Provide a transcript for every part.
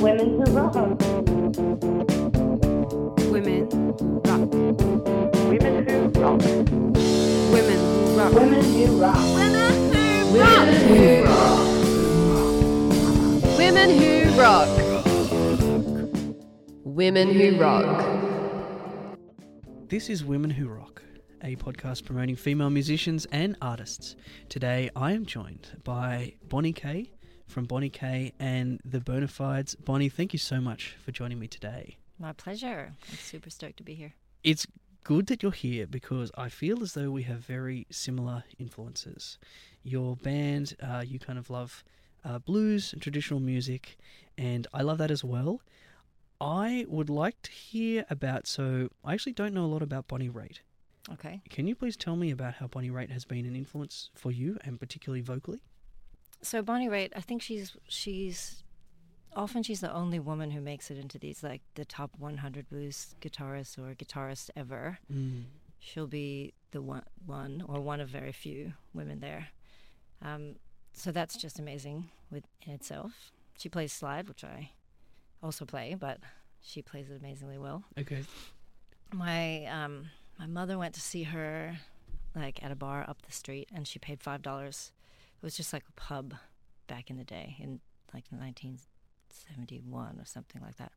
Women who rock. Women rock. Women who rock. Women who rock. Women who rock. Women who rock. Women who rock. This is Women Who Rock, a podcast promoting female musicians and artists. Today I am joined by Bonnie Kay from Bonnie Kay and the Bonafides. Bonnie, thank you so much for joining me today. My pleasure. I'm super stoked to be here. It's good that you're here because I feel as though we have very similar influences. Your band, uh, you kind of love uh, blues and traditional music, and I love that as well. I would like to hear about. So, I actually don't know a lot about Bonnie Raitt. Okay. Can you please tell me about how Bonnie Raitt has been an influence for you, and particularly vocally? So Bonnie Raitt, I think she's she's often she's the only woman who makes it into these like the top 100 blues guitarists or guitarists ever. Mm. She'll be the one, one or one of very few women there. Um, so that's just amazing with in itself. She plays slide, which I also play, but she plays it amazingly well. Okay. My um, my mother went to see her like at a bar up the street, and she paid five dollars. It was just like a pub back in the day, in like 1971 or something like that.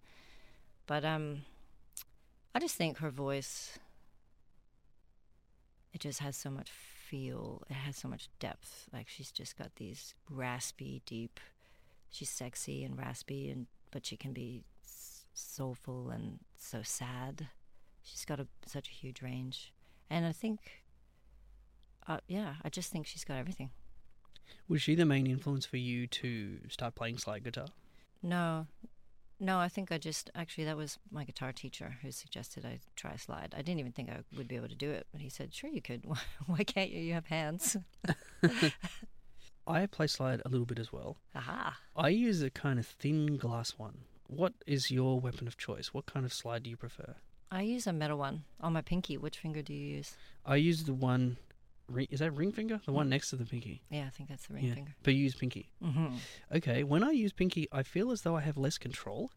But um, I just think her voice. It just has so much feel. It has so much depth. Like she's just got these raspy, deep. She's sexy and raspy, and but she can be soulful and so sad. She's got a, such a huge range, and I think, uh, yeah, I just think she's got everything. Was she the main influence for you to start playing slide guitar? No, no, I think I just actually that was my guitar teacher who suggested I try slide. I didn't even think I would be able to do it, but he said, "Sure, you could. Why can't you? You have hands." I play slide a little bit as well. Aha. I use a kind of thin glass one. What is your weapon of choice? What kind of slide do you prefer? I use a metal one on my pinky. Which finger do you use? I use the one. Ri- Is that ring finger? The one next to the pinky. Yeah, I think that's the ring yeah. finger. But you use pinky. Mm-hmm. Okay. When I use pinky, I feel as though I have less control.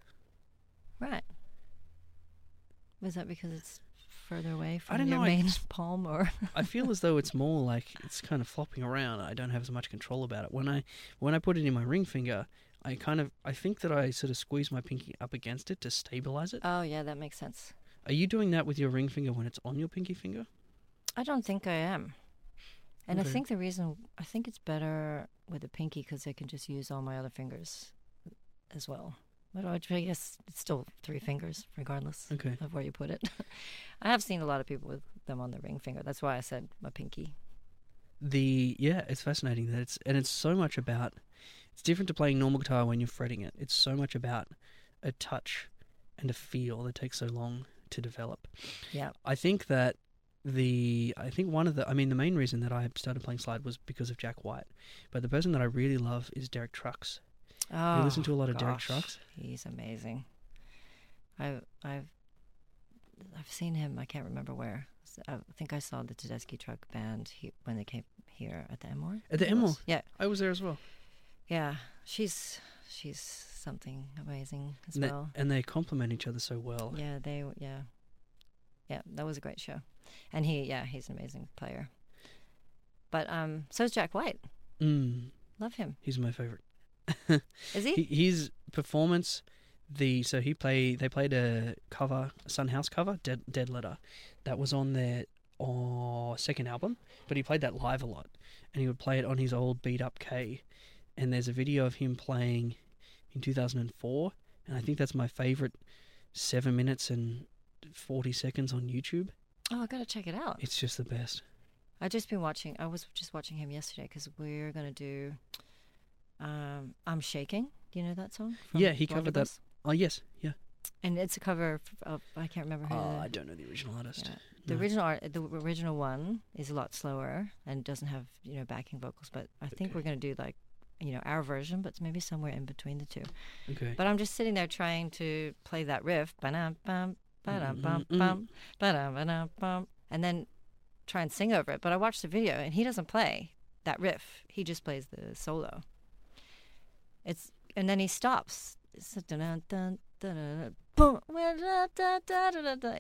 Right. Was that because it's further away from don't your know, I- main palm, or I feel as though it's more like it's kind of flopping around. I don't have as much control about it. When I when I put it in my ring finger, I kind of I think that I sort of squeeze my pinky up against it to stabilize it. oh yeah, that makes sense. Are you doing that with your ring finger when it's on your pinky finger? I don't think I am. And Okay. I think the reason I think it's better with a pinky because I can just use all my other fingers as well. But I guess it's still three fingers, regardless Okay. of where you put it. I have seen a lot of people with them on the ring finger. That's why I said my pinky. The yeah, it's fascinating that it's and it's so much about it's different to playing normal guitar when you're fretting it. It's so much about a touch and a feel that takes so long to develop. Yeah. I think that the I think one of the I mean the main reason that I started playing slide was because of Jack White. But the person that I really love is Derek Trucks. Oh, listen to a lot of Derek oh, Trucks? He's amazing. I've I've I've seen him. I can't remember where. I think I saw the Tedeschi Truck Band he, when they came here at the Enmore. At the I think it was. Enmore? Yeah, I was there as well. yeah. She's she's something amazing as And they, well. and they complement each other so well. Yeah, they yeah, yeah. That was a great show, and he yeah he's an amazing player. But um, so is Jack White. Mm, Love him. he's my favorite. Is he? He- his performance the so he play they played a cover a Sun House cover Dead Death Letter that was on their oh, second album but he played that live a lot and he would play it on his old beat up Kay and there's a video of him playing in 2004 and I think that's my favorite 7 minutes and 40 seconds on YouTube oh, I gotta check it out. it's just the best I just been watching. I was just watching him yesterday because we're gonna do. Um, I'm shaking. Do you know that song? Yeah, he covered that. Oh yes yeah and it's a cover of I can't remember who. oh, the, I don't know the original artist yeah. The No. original art, the original one is a lot slower and doesn't have you know backing vocals. But I think Okay. we're gonna do like you know our version, but it's maybe somewhere in between the two. okay But I'm just sitting there trying to play that riff, ba-dum, bum, Mm, mm, ba-dum, bum, and then try and sing over it. But I watched the video, and he doesn't play that riff. He just plays the solo. It's and then he stops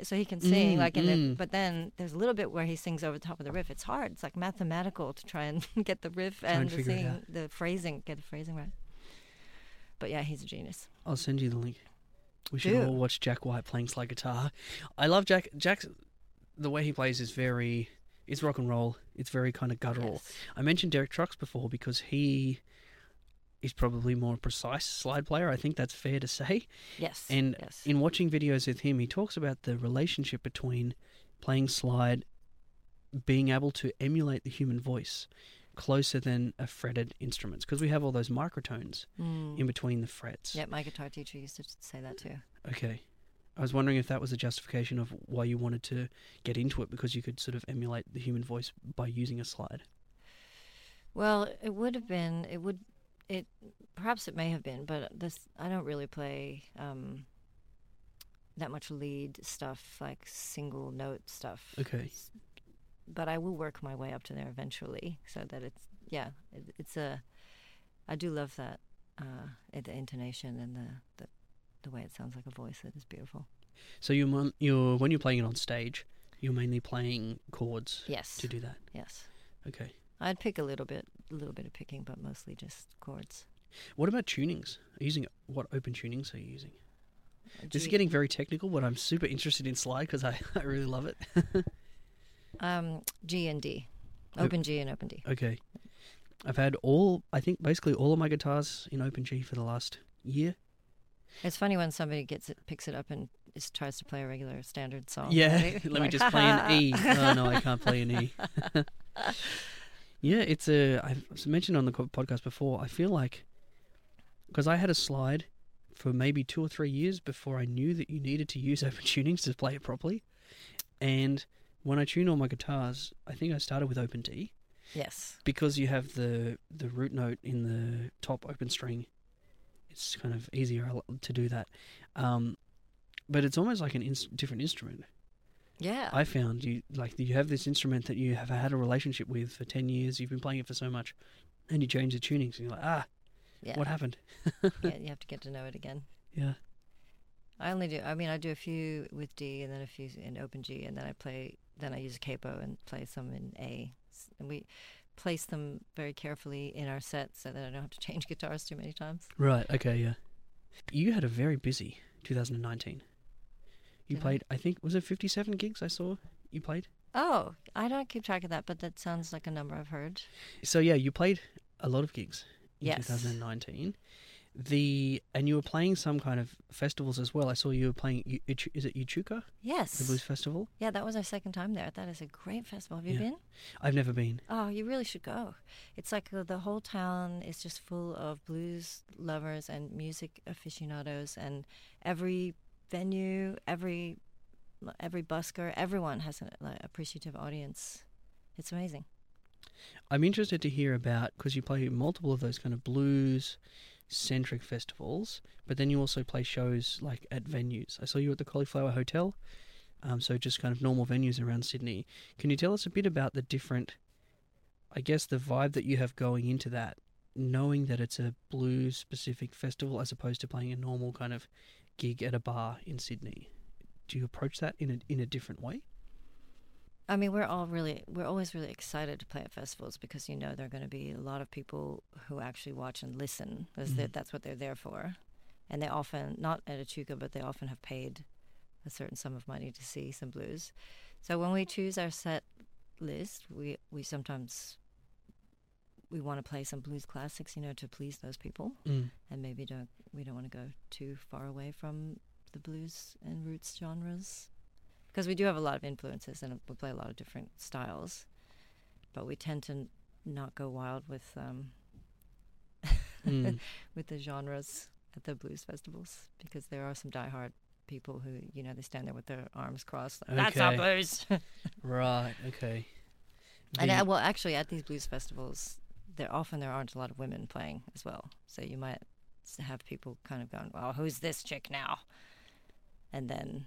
so he can sing Mm, like in the, mm. but then there's a little bit where he sings over the top of the riff. It's hard. It's like mathematical to try and get the riff and and the figure it sing, out. the phrasing, get the phrasing right. But yeah, he's a genius. I'll send you the link. We should Do. all watch Jack White playing slide guitar. I love Jack. Jack's the way he plays is very. It's rock and roll. It's very kind of guttural. Yes. I mentioned Derek Trucks before because he is probably more precise slide player. I think that's fair to say. Yes. And yes. in watching videos with him, he talks about the relationship between playing slide, being able to emulate the human voice closer than a fretted instruments because we have all those microtones Mm. in between the frets. Yeah, my guitar teacher used to say that too. Okay. I was wondering if that was a justification of why you wanted to get into it because you could sort of emulate the human voice by using a slide. Well, it would have been. It would. It perhaps it may have been, but this I don't really play um, that much lead stuff, like single note stuff. Okay. But I will work my way up to there eventually, so that it's yeah, it, it's a. I do love that uh, the intonation and the, the the way it sounds like a voice. It is beautiful. So you mon- you're when you're playing it on stage, you're mainly playing chords Yes. to do that. Yes. Okay. I'd pick a little bit, a little bit of picking, but mostly just chords. What about tunings? Are you using what open tunings are you using? This is getting very technical, but I'm super interested in slide because I, I really love it. um, G and D, open G and open D. okay. I've had all, I think basically all of my guitars in open G for the last year. It's funny when somebody gets it, picks it up, and just tries to play a regular standard song. Yeah, right? let me just play an E. Oh no, I can't play an E. yeah, it's a. I've mentioned on the podcast before. I feel like because I had a slide for maybe two or three years before I knew that you needed to use open tunings to play it properly, and when I tune all my guitars, I think I started with open D Yes. because you have the the root note in the top open string. It's kind of easier to do that, um, but it's almost like an ins- different instrument. Yeah. I found you like you have this instrument that you have had a relationship with for ten years. You've been playing it for so much, and you change the tunings, and you're like, ah, yeah. what happened? yeah. You have to get to know it again. Yeah, I only do. I mean, I do a few with D, and then a few in open G, and then I play. Then I use a capo and play some in A. And we place them very carefully in our set so that I don't have to change guitars too many times. right. Okay, yeah. You had a very busy 2019. You Did I? played, I think, was it 57 gigs? I saw you played. Oh, I don't keep track of that, but that sounds like a number I've heard. So yeah, you played a lot of gigs in Yes. 2019. The and you were playing some kind of festivals as well. I saw you were playing. Is it Echuca, Yes. the blues festival? Yeah, that was our second time there. That is a great festival. Have you Yeah. been? I've never been. Oh, you really should go. It's like uh, the whole town is just full of blues lovers and music aficionados, and every venue, every every busker, everyone has an like, appreciative audience. It's amazing. I'm interested to hear about because you play multiple of those kind of blues centric festivals, but then you also play shows like at venues. I saw you at the Cauliflower Hotel, um, so just kind of normal venues around Sydney. Can you tell us a bit about the different, I guess, the vibe that you have going into that, knowing that it's a blues specific festival as opposed to playing a normal kind of gig at a bar in Sydney? Do you approach that in a in a different way? I mean, we're all really, we're always really excited to play at festivals because you know there are going to be a lot of people who actually watch and listen. That's, Mhm. the- that's what they're there for. And they often, not at Echuca, but they often have paid a certain sum of money to see some blues. So when we choose our set list, we, we sometimes, we want to play some blues classics, you know, to please those people. Mm. And maybe don't, we don't want to go too far away from the blues and roots genres because we do have a lot of influences and we play a lot of different styles, but we tend to not go wild with um, Mm. with the genres at the blues festivals because there are some diehard people who you know they stand there with their arms crossed. Like, That's our blues. Right. Okay. and uh, well, actually, at these blues festivals, there often there aren't a lot of women playing as well, so you might have people kind of going, "Well, who's this chick now?" And then.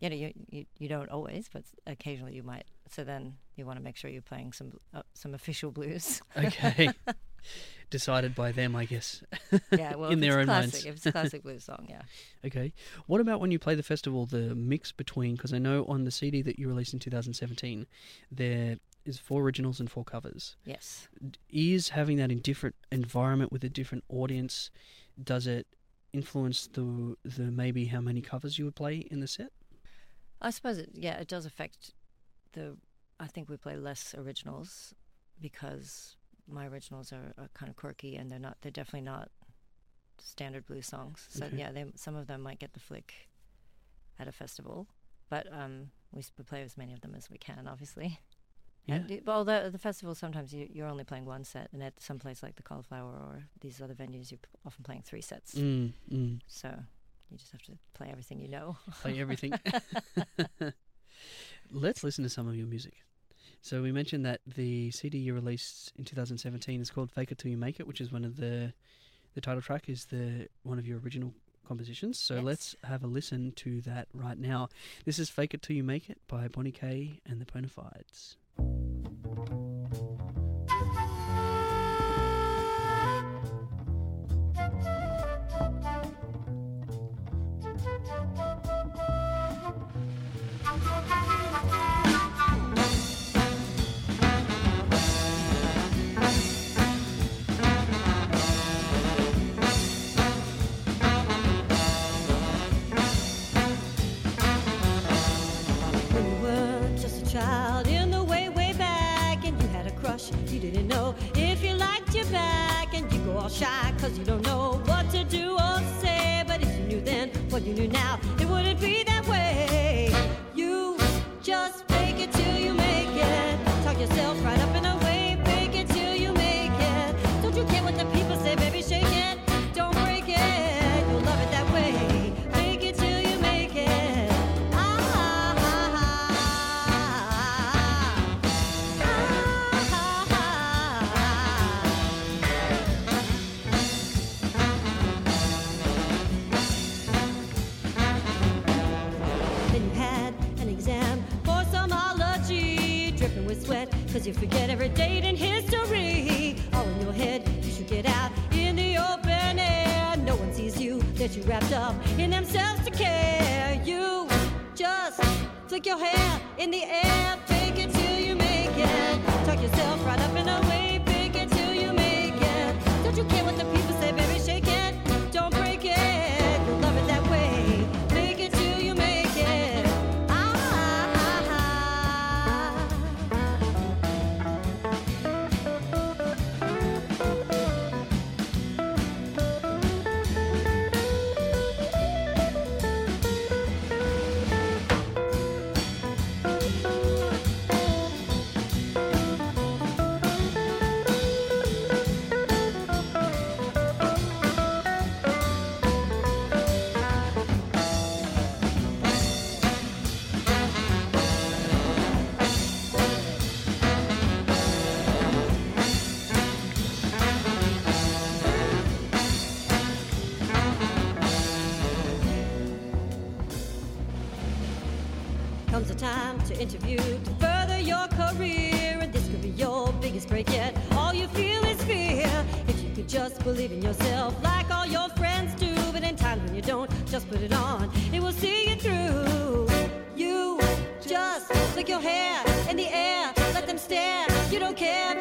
You know, you, you you don't always, but occasionally you might. So then you want to make sure you're playing some uh, some official blues. Okay. decided by them, I guess. Yeah, well, In their it's own classic, minds. if it's a classic blues song, yeah. Okay. What about when you play the festival, the mix between, because I know on the CD that you released in 2017, there is four originals and four covers. Yes. Is having that in different environment with a different audience, does it influence the the maybe how many covers you would play in the set? I suppose it, yeah, it does affect the. I think we play less originals because my originals are, are kind of quirky and they're not. They're definitely not standard blues songs. So Okay. yeah, they, some of them might get the flick at a festival, but um, we, we play as many of them as we can, obviously. Yeah. And it- well, the the festival sometimes you, you're only playing one set, and at some place like the Cauliflower or these other venues, you're often playing three sets. Mm, mm. So you just have to play everything you know. Play everything. Let's listen to some of your music. So we mentioned that the CD you released in 2017 is called "Fake It Till You Make It," which is one of the the title track is the one of your original compositions. So Yes. let's have a listen to that right now. This is "Fake It Till You Make It" by Bonnie Kay and the Bonafides. You didn't know if you liked you back, and you go all shy cause you don't know what to do or say. But if you knew then what you knew now, it wouldn't be in the air, to interview to further your career, and this could be your biggest break yet. All you feel is fear. If you could just believe in yourself, like all your friends do, but in times when you don't, just put it on. It will see you through. You just flick your hair in the air, let them stare. You don't care,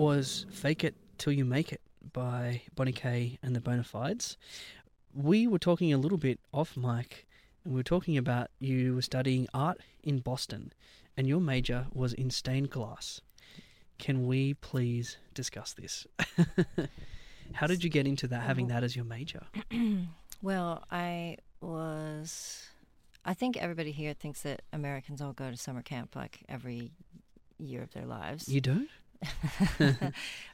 was Fake It Till You Make It by Bonnie Kay and the Bonafides. We were talking a little bit off mic, and we were talking about you were studying art in Boston, and your major was in stained glass. Can we please discuss this? How did you get into that, having that as your major? Well, I was. I think everybody here thinks that Americans all go to summer camp like every year of their lives. You don't?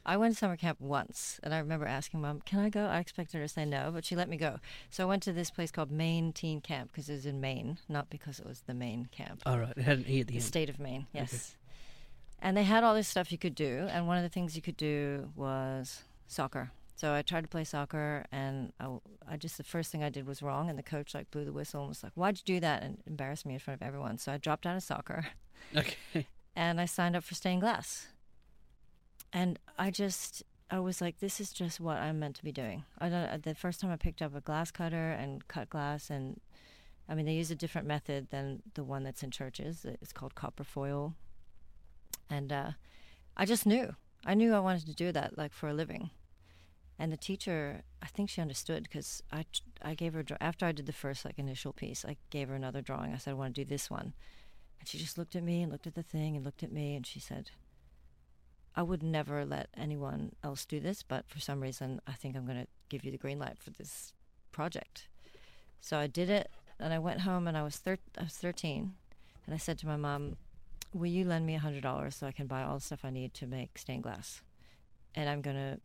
I went to summer camp once, and I remember asking mom, "Can I go?" I expected her to say no, but she let me go. So I went to this place called Maine Teen Camp because it was in Maine, not because it was the Maine camp. All right, it had an E at the The end. state of Maine, yes. And they had all this stuff you could do, and one of the things you could do was soccer. So I tried to play soccer, and I just the first thing I did was wrong, and the coach like blew the whistle and was like, "Why'd you do that?" and embarrassed me in front of everyone. So I dropped out of soccer, Okay. and I signed up for stained glass. And I just I was like, this is just what I'm meant to be doing. I don't, the first time I picked up a glass cutter and cut glass, and I mean they use a different method than the one that's in churches. It's called copper foil, and uh, I just knew I knew I wanted to do that like for a living. And the teacher, I think she understood because I, I gave her after I did the first like initial piece, I gave her another drawing. I said I want to do this one, and she just looked at me and looked at the thing and looked at me and she said, I would never let anyone else do this, but for some reason, I think I'm going to give you the green light for this project. So I did it, and I went home, and I was thir- I was 13, and I said to my mom, "Will you lend me a hundred dollars so I can buy all the stuff I need to make stained glass, and I'm going to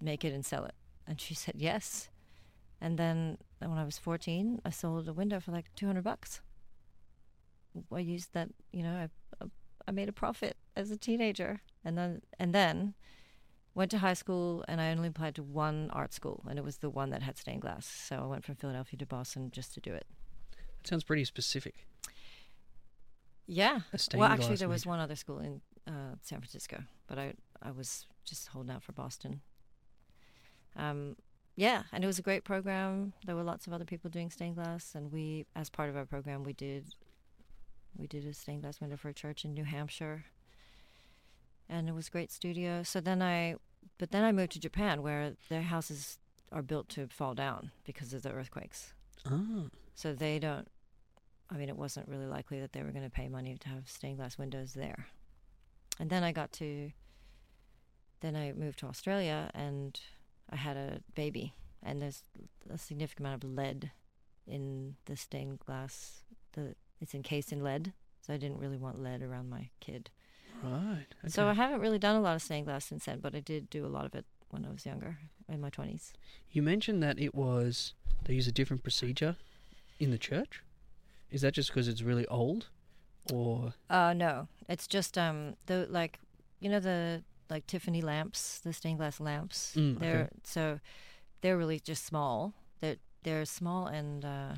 make it and sell it?" And she said yes. And then when I was 14, I sold a window for like 200 bucks. I used that, you know, I, I made a profit as a teenager, and then and then went to high school, and I only applied to one art school, and it was the one that had stained glass. So I went from Philadelphia to Boston just to do it. That sounds pretty specific. Yeah. Well, actually, there was one other school in uh, San Francisco, but I I was just holding out for Boston. Um, yeah, and it was a great program. There were lots of other people doing stained glass, and we, as part of our program, we did we did a stained glass window for a church in New Hampshire, and it was a great studio. So then I, but then I moved to Japan, where their houses are built to fall down because of the earthquakes. Ah, So they don't. I mean, it wasn't really likely that they were going to pay money to have stained glass windows there. And then I got to. Then I moved to Australia and I had a baby, and there's a significant amount of lead in the stained glass. The it's encased in lead, so I didn't really want lead around my kid. Right. Okay. So I haven't really done a lot of stained glass since then, but I did do a lot of it when I was younger, in my twenties. you mentioned that it was they use a different procedure in the church. Is that just because it's really old, or Uh no. It's just um the like you know the like Tiffany lamps, the stained glass lamps. Mm, okay. they're so they're really just small. They're they're small and uh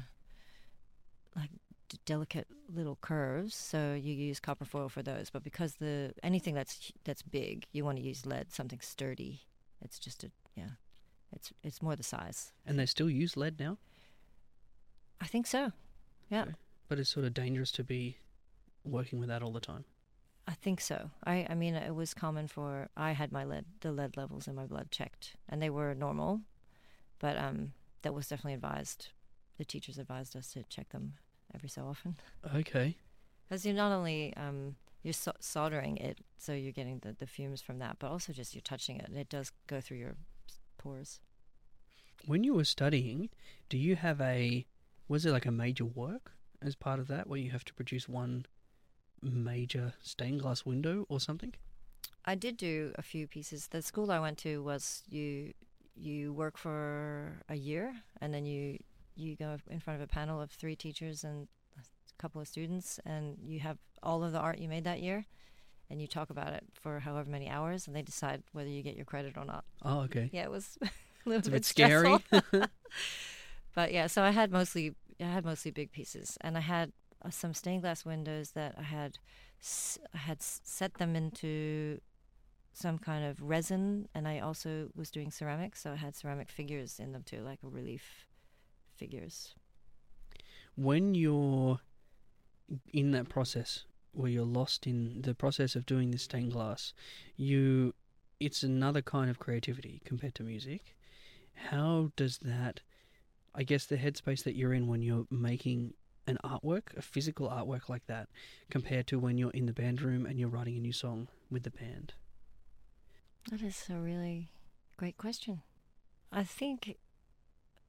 like d- delicate little curves. So you use copper foil for those. But because the anything that's that's big, you want to use lead, something sturdy. It's just a yeah. It's it's more the size. and they still use lead now? I think so. Yeah. Okay. But it's sort of dangerous to be working with that all the time. I think so. I, I mean, it was common for I had my lead the lead levels in my blood checked, and they were normal, but um, that was definitely advised. The teachers advised us to check them every so often, Okay. because you're not only um, you're so- soldering it, so you're getting the, the fumes from that, but also just you're touching it, and it does go through your pores. When you were studying, do you have a was it like a major work as part of that where you have to produce one major stained glass window or something? I did do a few pieces. The school I went to was you you work for a year and then you you go in front of a panel of three teachers and a couple of students and you have all of the art you made that year and you talk about it for however many hours and they decide whether you get your credit or not. Oh, okay. Yeah, it was a little It's bit, bit scary. but yeah, so I had mostly I had mostly big pieces, and I had uh, some stained glass windows that I had s- I had s- set them into some kind of resin, and I also was doing ceramics, so I had ceramic figures in them too, like a relief figures. when you're in that process where you're lost in the process of doing this stained glass, you it's another kind of creativity compared to music. How does that, I guess, the headspace that you're in when you're making an artwork, a physical artwork like that, compared to when you're in the band room and you're writing a new song with the band? That is a really great question. I think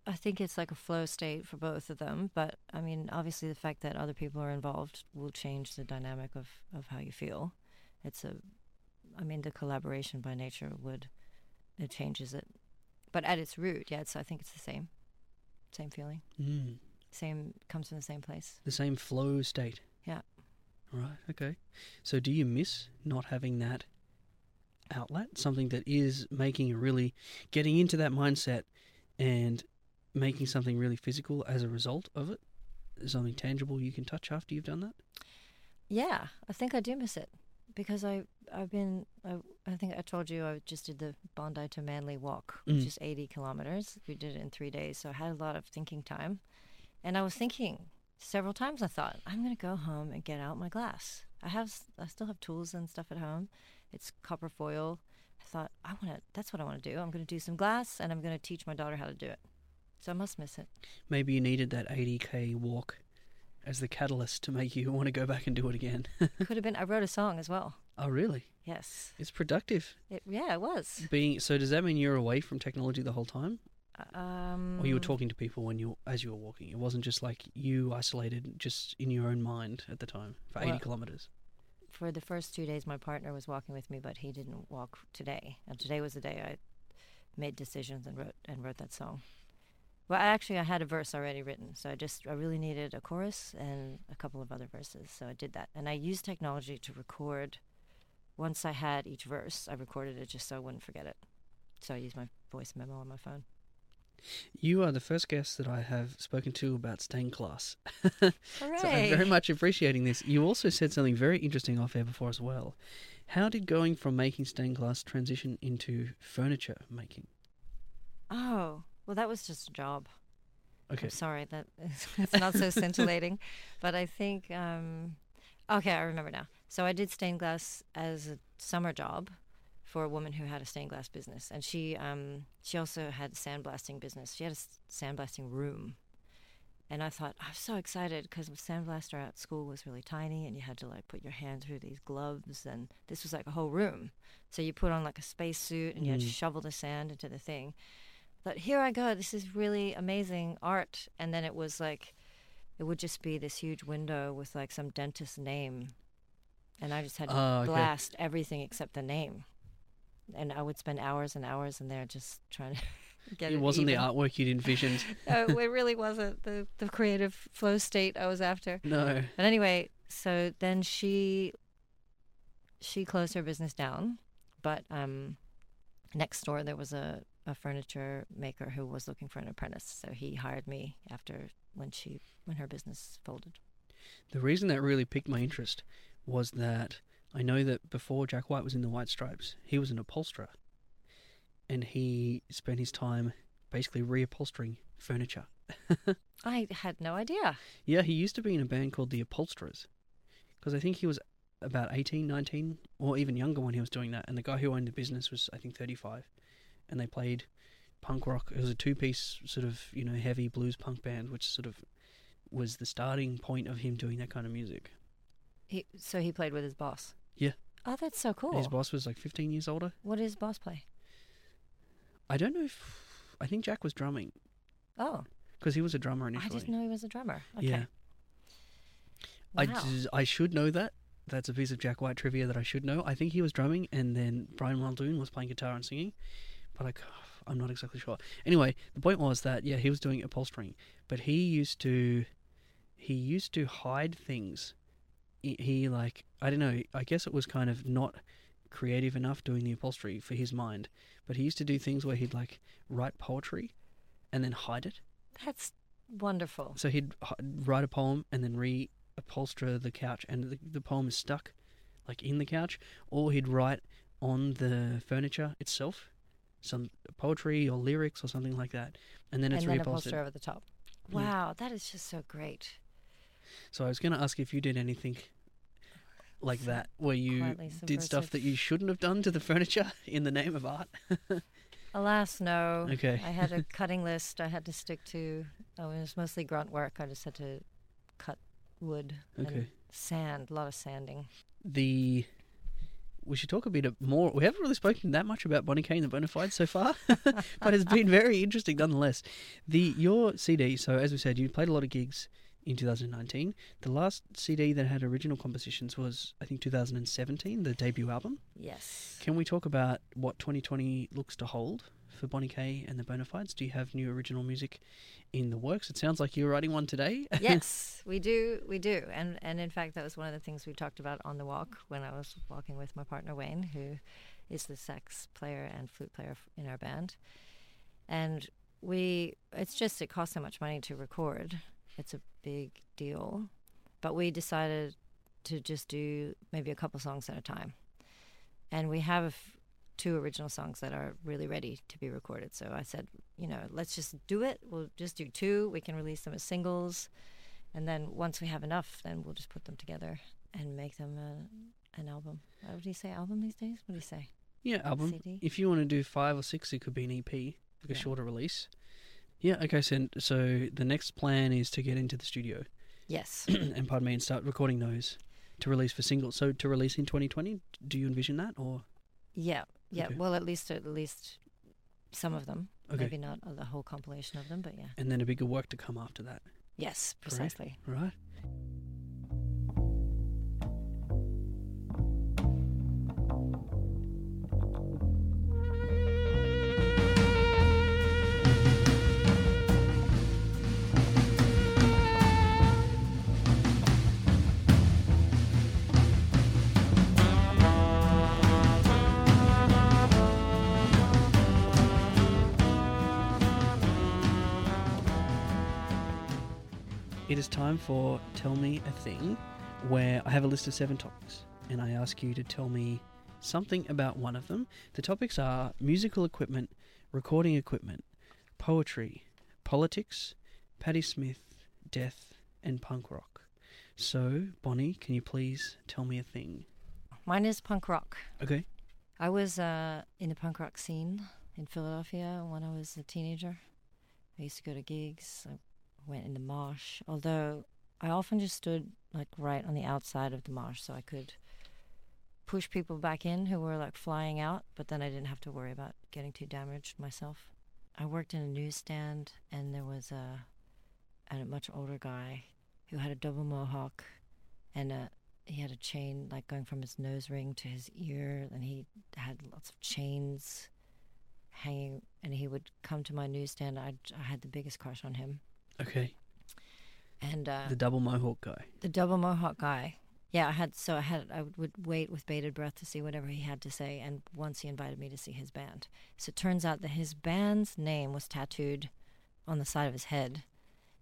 I think it's like a flow state for both of them, but I mean, obviously the fact that other people are involved will change the dynamic of of how you feel. It's a I mean, the collaboration by nature would it changes it. But at its root, yeah, it's I think it's the same. Same feeling. Mm. Same comes from the same place. The same flow state. Yeah. Right, okay. So do you miss not having that outlet? Something that is making you really getting into that mindset and making something really physical as a result of it? Something tangible you can touch after you've done that? Yeah, I think I do miss it because I I've been I, I think I told you I just did the Bondi to Manly walk, which Mm. is 80 kilometers. We did it in three days, so I had a lot of thinking time, and I was thinking several times. I thought I'm gonna go home and get out my glass. I have I still have tools and stuff at home. It's copper foil. I thought I want to. That's what I want to do. I'm gonna do some glass, and I'm gonna teach my daughter how to do it. So I must miss it. Maybe you needed that 80k walk as the catalyst to make you want to go back and do it again. Could have been. I wrote a song as well. oh, really? Yes. It's productive. It, yeah, it was. Being so, does that mean you're away from technology the whole time, Um, or you were talking to people when you as you were walking? It wasn't just like you isolated, just in your own mind at the time for 80 kilometers. for the first two days my partner was walking with me but he didn't walk today and today was the day i made decisions and wrote and wrote that song well actually i had a verse already written so i just i really needed a chorus and a couple of other verses so i did that and i used technology to record once i had each verse i recorded it just so i wouldn't forget it so i used my voice memo on my phone You are the first guest that I have spoken to about stained glass. So I'm very much appreciating this. You also said something very interesting off air before as well. How did going from making stained glass transition into furniture making? oh well that was just a job Okay. I'm sorry that it's not so scintillating, but I think um, okay, I remember now. So I did stained glass as a summer job for a woman who had a stained glass business, and she um, she also had a sandblasting business. She had a sandblasting room, and I thought I was so excited because sandblaster at school was really tiny, and you had to like put your hand through these gloves, and this was like a whole room. So you put on like a space suit, and you had to Mm. shovel the sand into the thing but here I go. This is really amazing art. And then it was like, it would just be this huge window with like some dentist's name. And I just had to okay. blast everything except the name. And I would spend hours and hours in there just trying to get it. It wasn't the artwork you'd envisioned. No, it really wasn't the, the creative flow state I was after. no. But anyway, so then she she closed her business down, but um, next door there was a, a furniture maker who was looking for an apprentice, so he hired me after when she when her business folded. The reason that really piqued my interest was that I know that before Jack White was in the White Stripes, he was an upholsterer. And he spent his time basically reupholstering furniture. I had no idea. Yeah, he used to be in a band called the Upholsterers. Because I think he was about 18, 19, or even younger when he was doing that. And the guy who owned the business was, I think, 35. And they played punk rock. It was a two piece, sort of, you know, heavy blues punk band, which sort of was the starting point of him doing that kind of music. He so he played with his boss. Yeah. Oh, that's so cool. And his boss was like 15 years older. what did his boss play? I don't know if. I think Jack was drumming. Oh, Because he was a drummer initially. I didn't know he was a drummer. Okay. Yeah. I, Wow. d- I should know that. That's a piece of Jack White trivia that I should know. I think he was drumming, and then Brian Muldoon was playing guitar and singing, but I'm not exactly sure. Anyway, the point was that yeah, he was doing upholstering, but he used to, he used to hide things. He, he like I don't know. I guess it was kind of not creative enough doing the upholstery for his mind, but he used to do things where he'd like write poetry, and then hide it. That's wonderful. So he'd h- write a poem and then reupholster the couch, and the, the poem is stuck, like in the couch, or he'd write on the furniture itself, some poetry or lyrics or something like that, and then it's and then reupholstered. upholster over the top. Yeah. Wow, that is just so great. So I was going to ask if you did anything like that, where you did stuff that you shouldn't have done to the furniture in the name of art? Alas, no. Okay. I had a cutting list I had to stick to. Oh, it was mostly grunt work. I just had to wood Okay. and sand, a lot of sanding. the we should talk a bit more. We haven't really spoken that much about Bonnie Kay and the Bonafide so far, but it's been very interesting nonetheless. The your CD. So as we said, you played a lot of gigs in 2019. The last CD that had original compositions was I think 2017, the debut album. Yes. Can we talk about what 2020 looks to hold for Bonnie Kay and the Bonafides? Do you have new original music in the works? It sounds like you're writing one today. yes, we do. We do. And and in fact, that was one of the things we talked about on the walk when I was walking with my partner Wayne, who is the sax player and flute player in our band. And we, it's just it costs so much money to record. It's a big deal, but we decided to just do maybe a couple songs at a time. And we have two original songs that are really ready to be recorded. So I said, you know, let's just do it. We'll just do two. We can release them as singles. And then once we have enough, then we'll just put them together and make them a, an album. What do you say, album these days? What do you say? Yeah, album. CD? If you want to do five or six, it could be an EP, like a shorter release. Yeah. Okay. So, so the next plan is to get into the studio Yes. and pardon me, and start recording those to release for singles. So to release in 2020, do you envision that or? yeah. Yeah. Okay. Well, at least at least some of them. Okay. Maybe not the whole compilation of them, but yeah. And then a bigger work to come after that, Yes, precisely. right? It is time for Tell Me a Thing, where I have a list of seven topics, and I ask you to tell me something about one of them. The topics are musical equipment, recording equipment, poetry, politics, Patti Smith, death, and punk rock. So, Bonnie, can you please tell me a thing? Mine is punk rock. Okay. I was uh, in the punk rock scene in Philadelphia when I was a teenager. I used to go to gigs. I went in the mosh, although I often just stood like right on the outside of the mosh so I could push people back in who were like flying out, but then I didn't have to worry about getting too damaged myself. I worked in a newsstand and there was a, a much older guy who had a double mohawk and a he had a chain like going from his nose ring to his ear and he had lots of chains hanging and he would come to my newsstand i, I had the biggest crush on him Okay. and uh, The double mohawk guy. the double mohawk guy yeah i had so i had i would wait with bated breath to see whatever he had to say and once he invited me to see his band so it turns out that his band's name was tattooed on the side of his head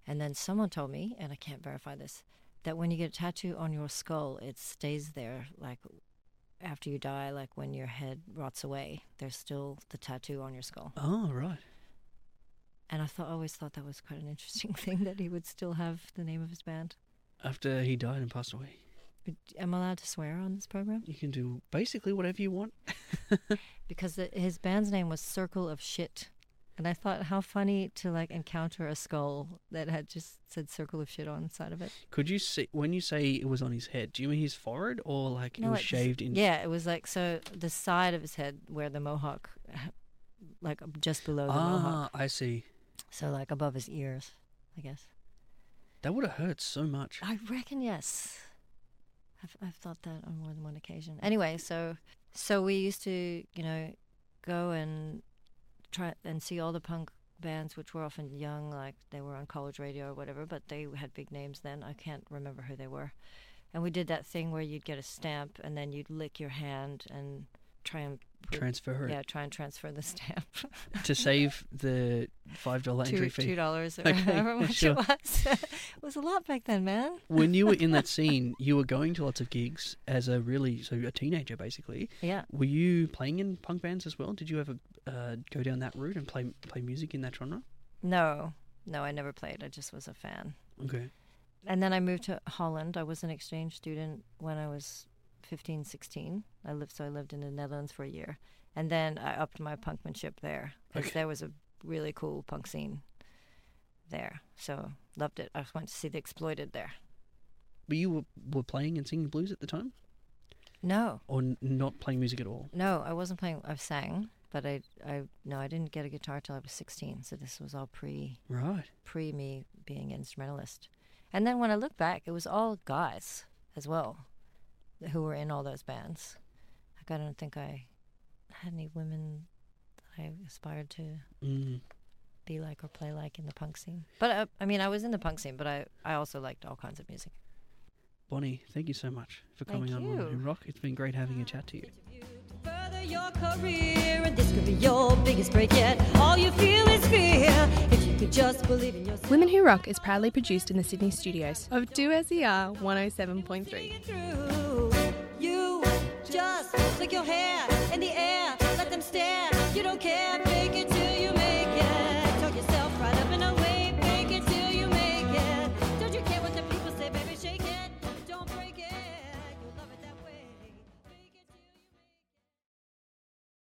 and then someone told me and i can't verify this that when you get a tattoo on your skull it stays there like after you die like when your head rots away there's still the tattoo on your skull Oh, right. And i thought always thought that was quite an interesting thing that he would still have the name of his band After he died and passed away. but am i allowed to swear on this program You can do basically whatever you want. because the, his band's name was Circle of Shit. And I thought how funny to like encounter a skull that had just said Circle of Shit on the side of it. Could you see when you say it was on his head? Do you mean his forehead or like it was it's- shaved in? Yeah, it was like so the side of his head where the mohawk, like just below the Ah, mohawk, I see. So like above his ears, I guess. That would have hurt so much. I reckon yes. I've I've thought that on more than one occasion. Anyway, so so we used to you know go and try and see all the punk bands, which were often young, like they were on college radio or whatever, but they had big names then. I can't remember who they were. And we did that thing where you'd get a stamp and then you'd lick your hand and try and put, Transfer it yeah, try and transfer the stamp. to save the five dollar entry fee. two dollars or Okay, however much sure. it was. it was a lot back then, man. when you were in that scene, you were going to lots of gigs as a really so a teenager basically. Yeah. Were you playing in punk bands as well? Did you ever uh, go down that route and play play music in that genre? No, no, I never played. I just was a fan. Okay. And then I moved to Holland. I was an exchange student when I was 15, 16. I lived so I lived in the Netherlands for a year, and then I upped my punkmanship there because Okay. there was a really cool punk scene there. So loved it. I just went to see the Exploited there. But you were, were playing and singing blues at the time, No, or n- not playing music at all? no, I wasn't playing. I sang, but I, I no, I didn't get a guitar till I was 16. So this was all pre Right. pre me being an instrumentalist. And then when I look back, it was all guys as well who were in all those bands. Like I don't think I had any women that I aspired to mm. be like or play like in the punk scene. But I, I mean, I was in the punk scene, but I, I also liked all kinds of music. Bonnie, thank you so much for coming on Women Who Rock. It's been great having a chat to you. Women Who Rock is proudly produced in the Sydney studios of Do As oh You Are 107.3 click your hair.